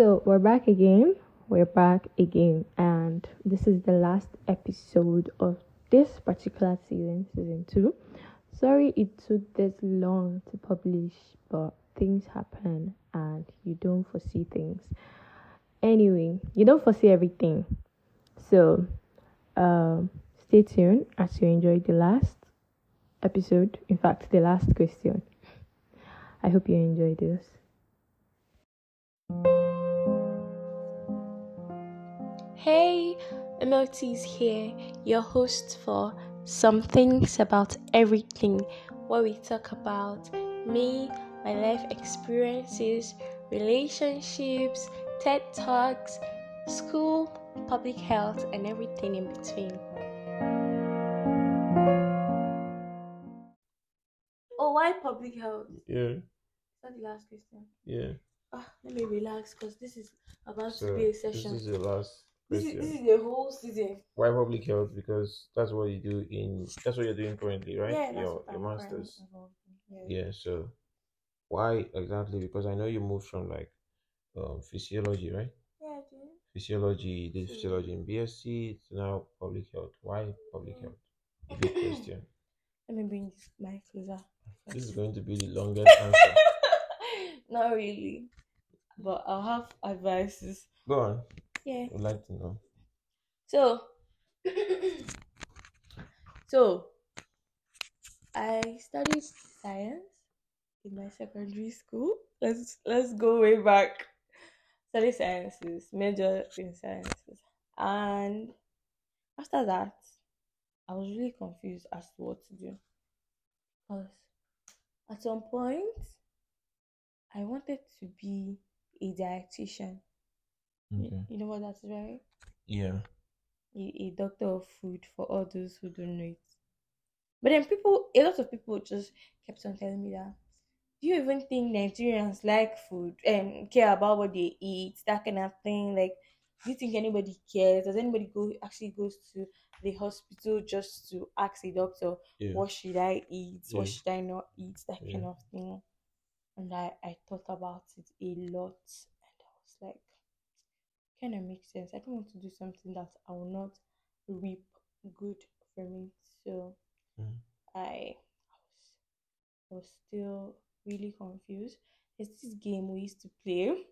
So we're back again. We're back again, and this is the last episode of this particular season, season two. Sorry it took this long to publish, but things happen and you don't foresee things. Anyway, you don't foresee everything. So, um, stay tuned as you enjoy the last episode. In fact, the last question. I hope you enjoy this. Hey, MLT's here, your host for Some Things About Everything, where we talk about me, my life experiences, relationships, TED Talks, school, public health, and everything in between. Oh, why public health? Yeah, Is that the last question? yeah. Ah, let me relax because this is about So to be a session. this is the last This is, this is the whole season. Why public health? Because that's what you do in. That's what you're doing currently, right? Yeah, that's your your masters. Yeah. Yeah. So why exactly? Because I know you moved from like um physiology, right? Yeah, I do. Physiology, did physiology in BSc. It's now public health. Why public Mm. health? Big question. Let me bring this mic closer. This is going to be the longest answer. Not really. But I'll have advices. Go on. Yeah. I'd like to know. So, so I studied science in my secondary school. Let's let's go way back. Studied sciences, major in sciences, and after that, I was really confused as to what to do. Because at some point, I wanted to be a dietitian. You- Okay. You know what that's right? Yeah. a, a doctor of food for all those who don't know it. But then people, a lot of people just kept on telling me that. Do you even think Nigerians like food and care about what they eat, that kind of thing? Like, do you think anybody cares? Does anybody go actually goes to the hospital just to ask a doctor, Yeah. what should I eat? What should I not eat? That kind of thing. And I, I thought about it a lot, and I was like, kind of makes sense. I don't want to do something that I will not reap good from it. So Mhm. I, I was, I was still really confused. There's this game we used to play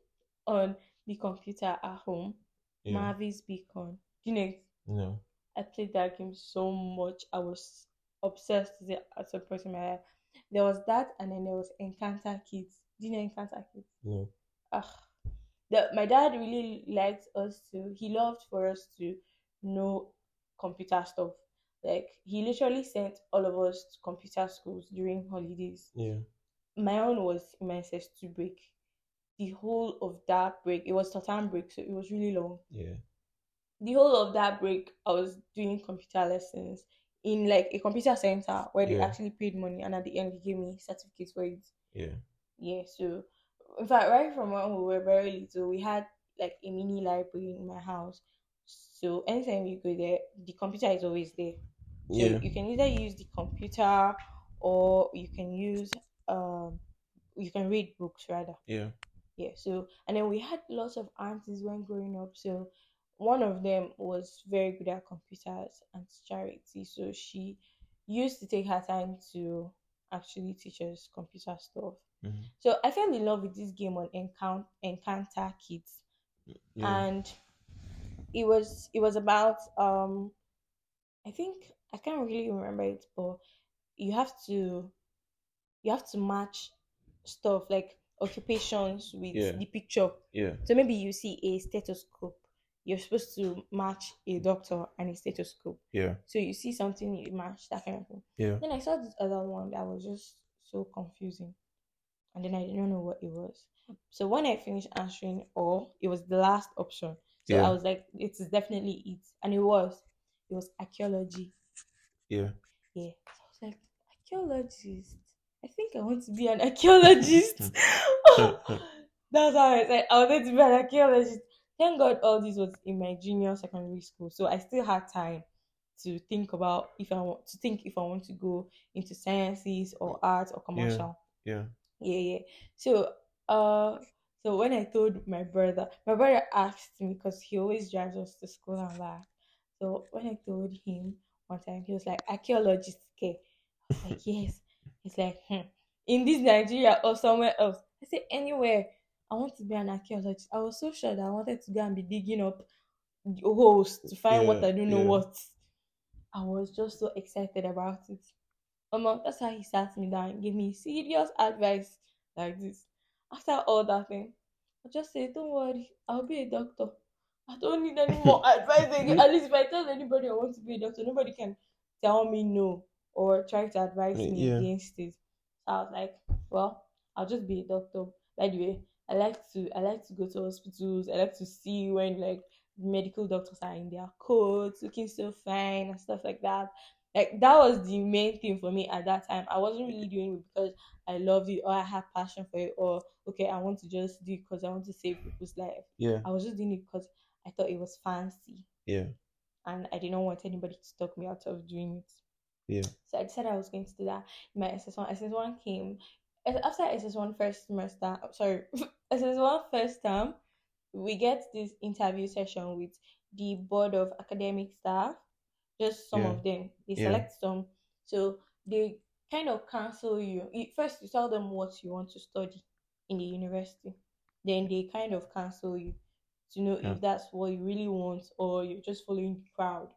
on the computer at home, Yeah. Mavis Beacon. Do you know? No. I played that game so much. I was obsessed with it at some point in my life. There was that, and then there was Encarta Kids. Do you know Encarta Kids? No. Ugh. The, my dad really liked us to, he loved for us to know computer stuff. Like, he literally sent all of us to computer schools during holidays. Yeah. My own was in my SS2 break. The whole of that break, it was term break, so it was really long Yeah. the whole of that break, I was doing computer lessons in like a computer center where they actually paid money, and at the end, they gave me certificates for it. Yeah. Yeah, so in fact, right from when we were very little, we had like a mini library in my house. So anytime you go there, the computer is always there. So Yeah. you can either use the computer or you can use um you can read books rather Yeah. yeah so and then we had lots of aunties when growing up so one of them was very good at computers and charity so she used to take her time to actually teach us computer stuff Mhm. so i fell in love with this game on Encarta Encarta kids Yeah. and it was it was about um i think i can't really remember it but you have to you have to match stuff like occupations with Yeah. the picture yeah. so maybe you see a stethoscope you're supposed to match a doctor and a stethoscope Yeah. so you see something you match that kind of thing Yeah. then i saw this other one that was just so confusing and then i didn't know what it was. So when i finished answering all it was the last option. So Yeah. i was like it is definitely it. And it was it was archaeology. Yeah. yeah. So i was like archaeologist? I think i want to be an archaeologist. That's how i said i wanted to be an archaeologist. Thank god all this was in my junior secondary school. So i still had time to think about if i want to think if i want to go into sciences or art or commercial. Yeah. yeah yeah yeah. so uh So when I told my brother, my brother asked me because he always drives us to school and back. So when I told him one time, he was like, archaeologist, okay? I was like, yes. He's like, hmm, in this Nigeria or somewhere else. I said, anywhere. I want to be an archaeologist. I was so sure that I wanted to go and be digging up the holes to find what I don't know yeah. what. I was just so excited about it. Um, that's how he sat me down and gave me serious advice like this. After all that thing, I just said, Don't worry, I'll be a doctor. I don't need any more advice again. At least if I tell anybody I want to be a doctor, nobody can tell me no or try to advise me Yeah. against it. So I was like, Well, I'll just be a doctor. By the way, I like to I like to go to hospitals. I like to see when like medical doctors are in their coats, looking so fine and stuff like that. Like that was the main thing for me at that time. I wasn't really doing it because I loved it or I had passion for it or okay, I want to just do it because I want to save people's life. Yeah. I was just doing it because I thought it was fancy Yeah. and I didn't want anybody to talk me out of doing it. Yeah. So I decided I was going to do that. My SS1, SS1 came after SS1 first semester. oh, Sorry, SS1 first term. We get this interview session with the board of academic staff. Just some Yeah. of them. They Yeah. select some. So they kind of counsel you. you- First, you tell them what you want to study in the university. Then they kind of counsel you to know Yeah. if that's what you really want or you're just following the crowd.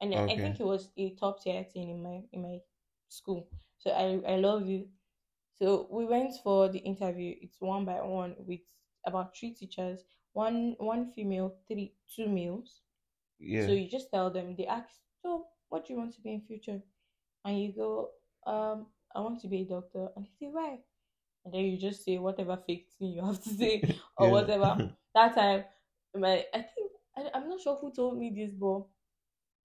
And I- I think it was a top tier thing in my in my school. So I I love it. So we went for the interview. It's one by one with about three teachers, one one female, three two males. Yeah. So you just tell them. They ask, so what do you want to be in future? And you go, um, I want to be a doctor. And they say why? And then you just say whatever fake thing you have to say or Yeah. whatever. That time, my I think I, I'm not sure who told me this, but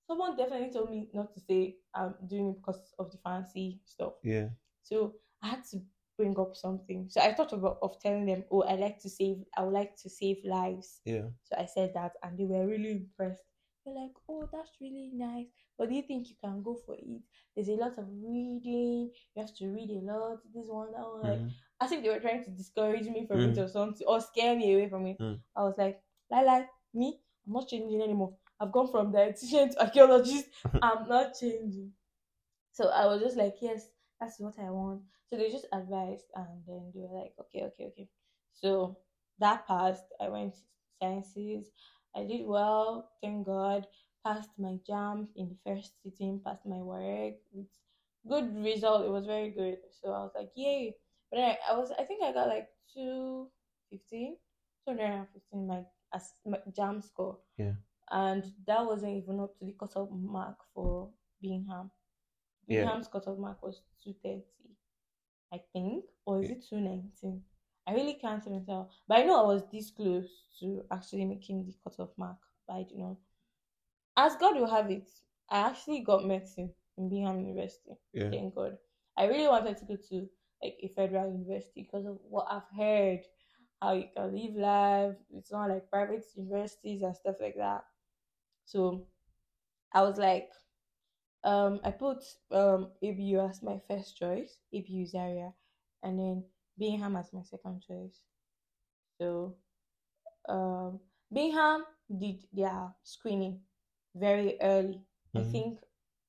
someone definitely told me not to say I'm doing it because of the fancy stuff. yeah. So I had to bring up something. So I thought about of telling them, oh, I like to save. I would like to save lives. Yeah. So I said that, and they were really impressed. They're like, oh, that's really nice. But do you think you can go for it? There's a lot of reading. You have to read a lot. This one, that one. Like, Mhm. as if they were trying to discourage me from it Mm. or something, or scare me away from it. Mm. I was like, like, like me, I'm not changing anymore. I've gone from dietitian to archaeologist. I'm not changing. So I was just like, yes, that's what I want. So they just advised, and then they were like, okay, okay, okay. So that passed. I went to sciences. I did well, thank God. Passed my JAMB in the first sitting. Passed my WAEC with good result. It was very good. So I was like, yay. But then I, I was, I think I got like two fifteen, two hundred and fifteen my as my JAMB score. Yeah. And that wasn't even up to the cutoff mark for Bingham. Yeah. Bingham's cutoff mark was two thirty, I think, or is it two nineteen? I really can't even tell. But I know I was this close to actually making the cutoff mark, but I do not. As God will have it, I actually got medicine in Bingham University. Yeah. Thank God. I really wanted to go to like a federal university because of what I've heard, how you can live life. It's not like private universities and stuff like that. So I was like, um, I put um ABU as my first choice, ABU Zaria, and then Bingham as my second choice. So um Bingham did their screening very early. I Mhm. think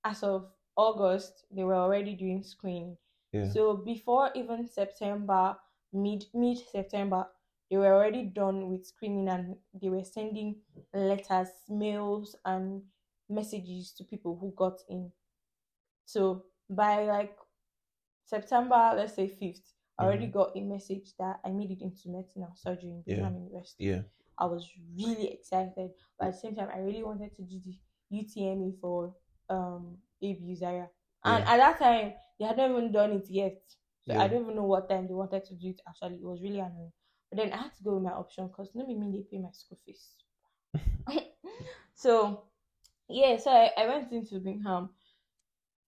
as of August they were already doing screening. Yeah. So before even September, mid mid September, they were already done with screening and they were sending letters, mails, and messages to people who got in. So by like September, let's say fifth, I already got a message that I made it into medicine and surgery in Yeah. University. Yeah. I was really excited, but at the same time, I really wanted to do the UTME for um ABU Zaria. And Yeah. at that time, they had not even done it yet. So Yeah. I don't even know what time they wanted to do it actually. It was really annoying. But then I had to go with my option because no mean they pay my school fees. so yeah, so I, I went into Bingham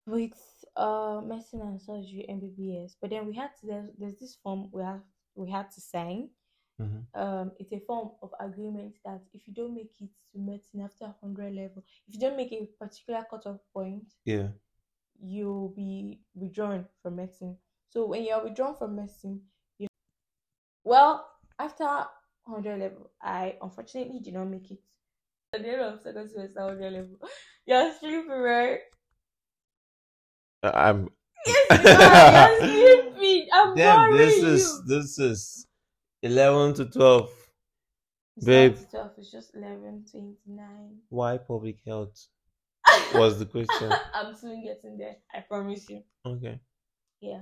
with uh medicine and surgery MBBS. But then we had to there's, there's this form we have we had to sign. Mhm. Um, it's a form of agreement that if you don't make it to medicine after hundred level, if you don't make a particular cutoff point, Yeah. you'll be withdrawn from medicine. So when you're withdrawn from medicine, you well, after 100 level, I unfortunately did not make it. At the end of second semester 100 level, you're sleeping, right? Uh, I'm. Yes, you are. I'm Damn, boring this you. is this is eleven to twelve. It's babe. not 12, it's just 11, 29. Why public health was the question? I'm soon getting there. I promise you. Okay. Yeah.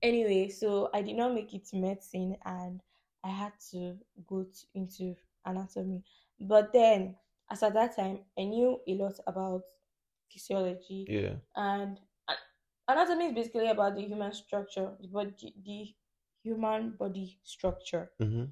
Anyway, so I did not make it to medicine and I had to go to, into anatomy. But then, as at that time, I knew a lot about physiology Yeah. and a- anatomy is basically about the human structure, the body, the human body structure. Mm-hmm.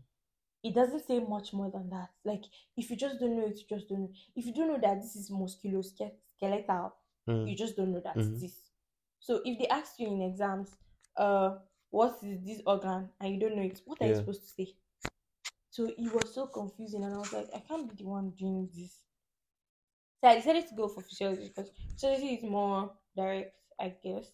It doesn't say much more than that. Like, if you just don't know it, you just don't know. If you don't know that this is musculoskeletal, Mm. you just don't know that Mhm. it is. So if they ask you in exams, uh, what is this organ, and you don't know it, what are you supposed to say? So it was so confusing, and I was like, I can't be the one doing this. So I decided to go for physiology because physiology is more direct, I guess,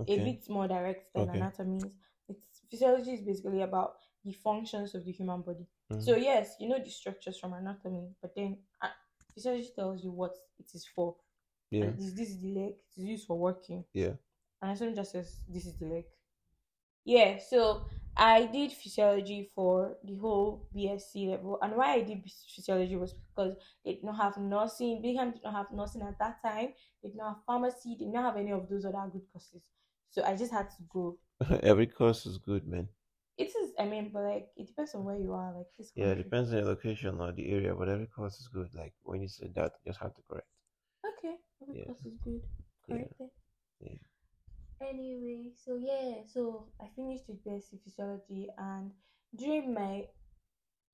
a Okay. bit more direct than Okay. anatomy. It's physiology is basically about the functions of the human body. Mhm. So yes, you know the structures from anatomy, but then uh, physiology tells you what it is for. Yeah. This, this is the leg. It is used for working. Yeah. And I just says this is the leg. Yeah, so I did physiology for the whole BSc level. And why I did physiology was because they did not have nursing. Bingham did not have nursing at that time. They did not have pharmacy. They did not have any of those other good courses. So I just had to go. Every course is good, man. It is, I mean, but like it depends on where you are. Like this. Yeah, it depends on the location or the area, but every course is good. Like when you said that, you just have to correct. Okay, every Yeah. course is good. Yeah. Correct. it. Yeah. Anyway, so yeah, so I finished with BSc physiology, and during my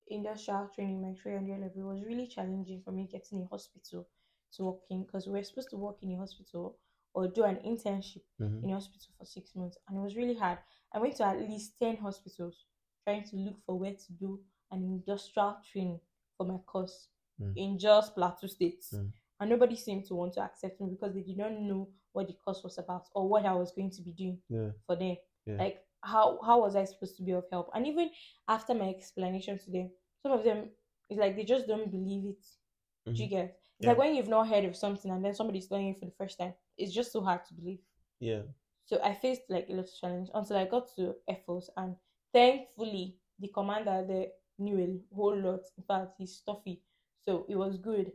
industrial training, my 300 level, it was really challenging for me getting a hospital to work in because we were supposed to work in a hospital or do an internship Mm-hmm. in a hospital for six months, and it was really hard. I went to at least 10 hospitals trying to look for where to do an industrial training for my course Mm. in just Plateau State. Mm. And nobody seemed to want to accept me because they did not know what the course was about or what I was going to be doing Yeah. for them. Yeah. Like how how was I supposed to be of help? And even after my explanation to them, some of them it's like they just don't believe it. Do you Mhm. get? It's Yeah. like when you've not heard of something and then somebody's telling you for the first time, it's just so hard to believe. Yeah. So I faced like a lot of challenge until I got to Air Force and thankfully the commander there knew a whole lot. In fact, he's stuffy. So it was good.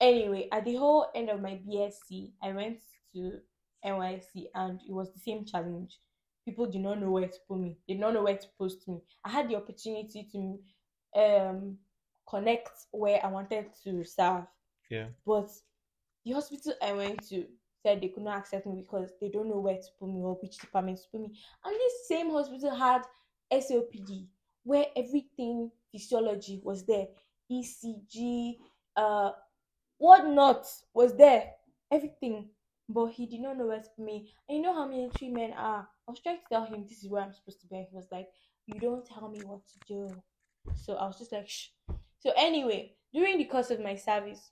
Anyway, at the whole end of my BSc, I went to NYSC and it was the same challenge. People did not know where to put me. They did not know where to post me. I had the opportunity to um connect where I wanted to serve. Yeah. But the hospital I went to said they could not accept me because they don't know where to put me or which department to put me. And this same hospital had SOPD where everything physiology was there. ECG, uh whatnot was there. Everything. But he did not know where to put me. And you know how military men are. I was trying to tell him this is where I'm supposed to be. And he was like, You don't tell me what to do. So I was just like, shh. So anyway, during the course of my service,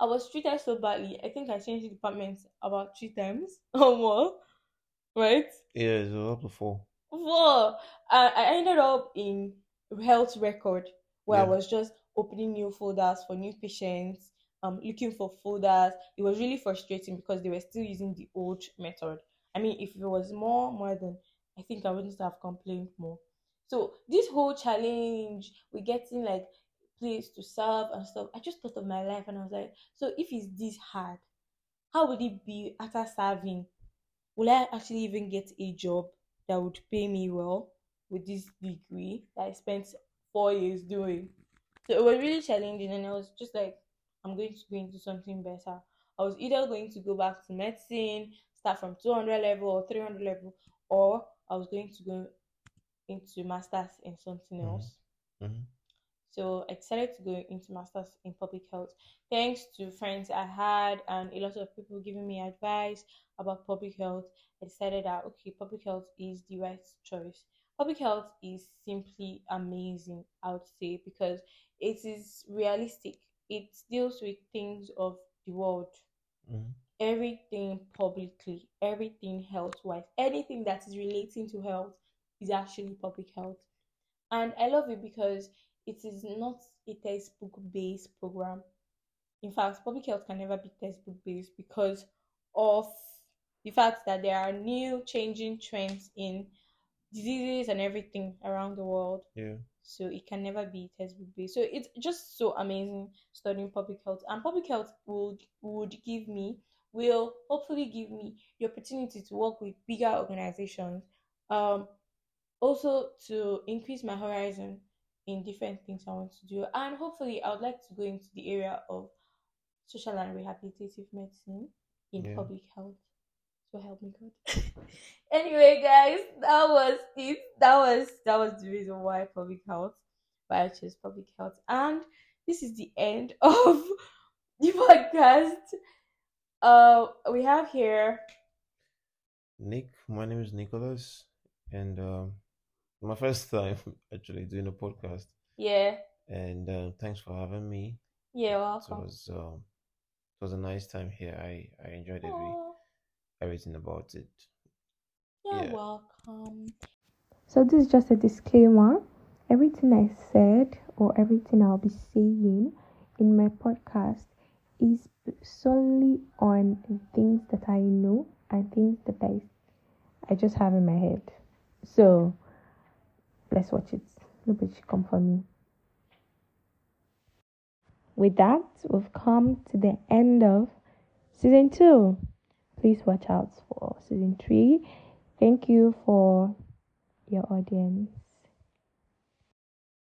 I was treated so badly. I think I changed departments about three times or more. Right? Yeah. So up to four. Whoa. I, I ended up in health record where I was just opening new folders for new patients, um, looking for folders. It was really frustrating because they were still using the old method. I mean, if it was more modern, I think I wouldn't have complained more. So this whole challenge, we're getting like place to serve and stuff. I just thought of my life and I was like, so if it's this hard, how would it be after serving? Will I actually even get a job that would pay me well with this degree that I spent four years doing? So it was really challenging and I was just like, I'm going to go into something better. I was either going to go back to medicine, start from 200 level or 300 level, or I was going to go into masters in something Mhm. else. Mhm. So I decided to go into masters in public health. Thanks to friends I had and a lot of people giving me advice about public health, I decided that okay, public health is the right choice. Public health is simply amazing, I would say, because it is realistic. It deals with things of the world, Mhm. everything publicly, everything health wise, anything that is relating to health is actually public health. and I love it because it is not a textbook based program. In fact, public health can never be textbook based because of the fact that there are new changing trends in diseases and everything around the world. Yeah. So it can never be textbook based. So it's just so amazing studying public health. And public health would would give me will hopefully give me the opportunity to work with bigger organizations. Um also to increase my horizon in different things I want to do. And hopefully I would like to go into the area of social and rehabilitative medicine in Yeah. public health. So help me God. anyway, guys, that was it. That was that was the reason why public health, why I chose public health. And this is the end of the podcast. Uh we have here Nick, my name is Nicholas, and um, my first time actually doing a podcast. yeah, And uh, thanks for having me. yeah, It was um, it was a nice time here. I I enjoyed Aw, everything about it. you're Yeah. welcome. So this is just a disclaimer. Everything I said or everything I'll be saying in my podcast is solely on things that I know and things that I I just have in my head. So let's watch it. Nobody should come for me. With that, we've come to the end of season two. Please watch out for season three. Thank you for your audience.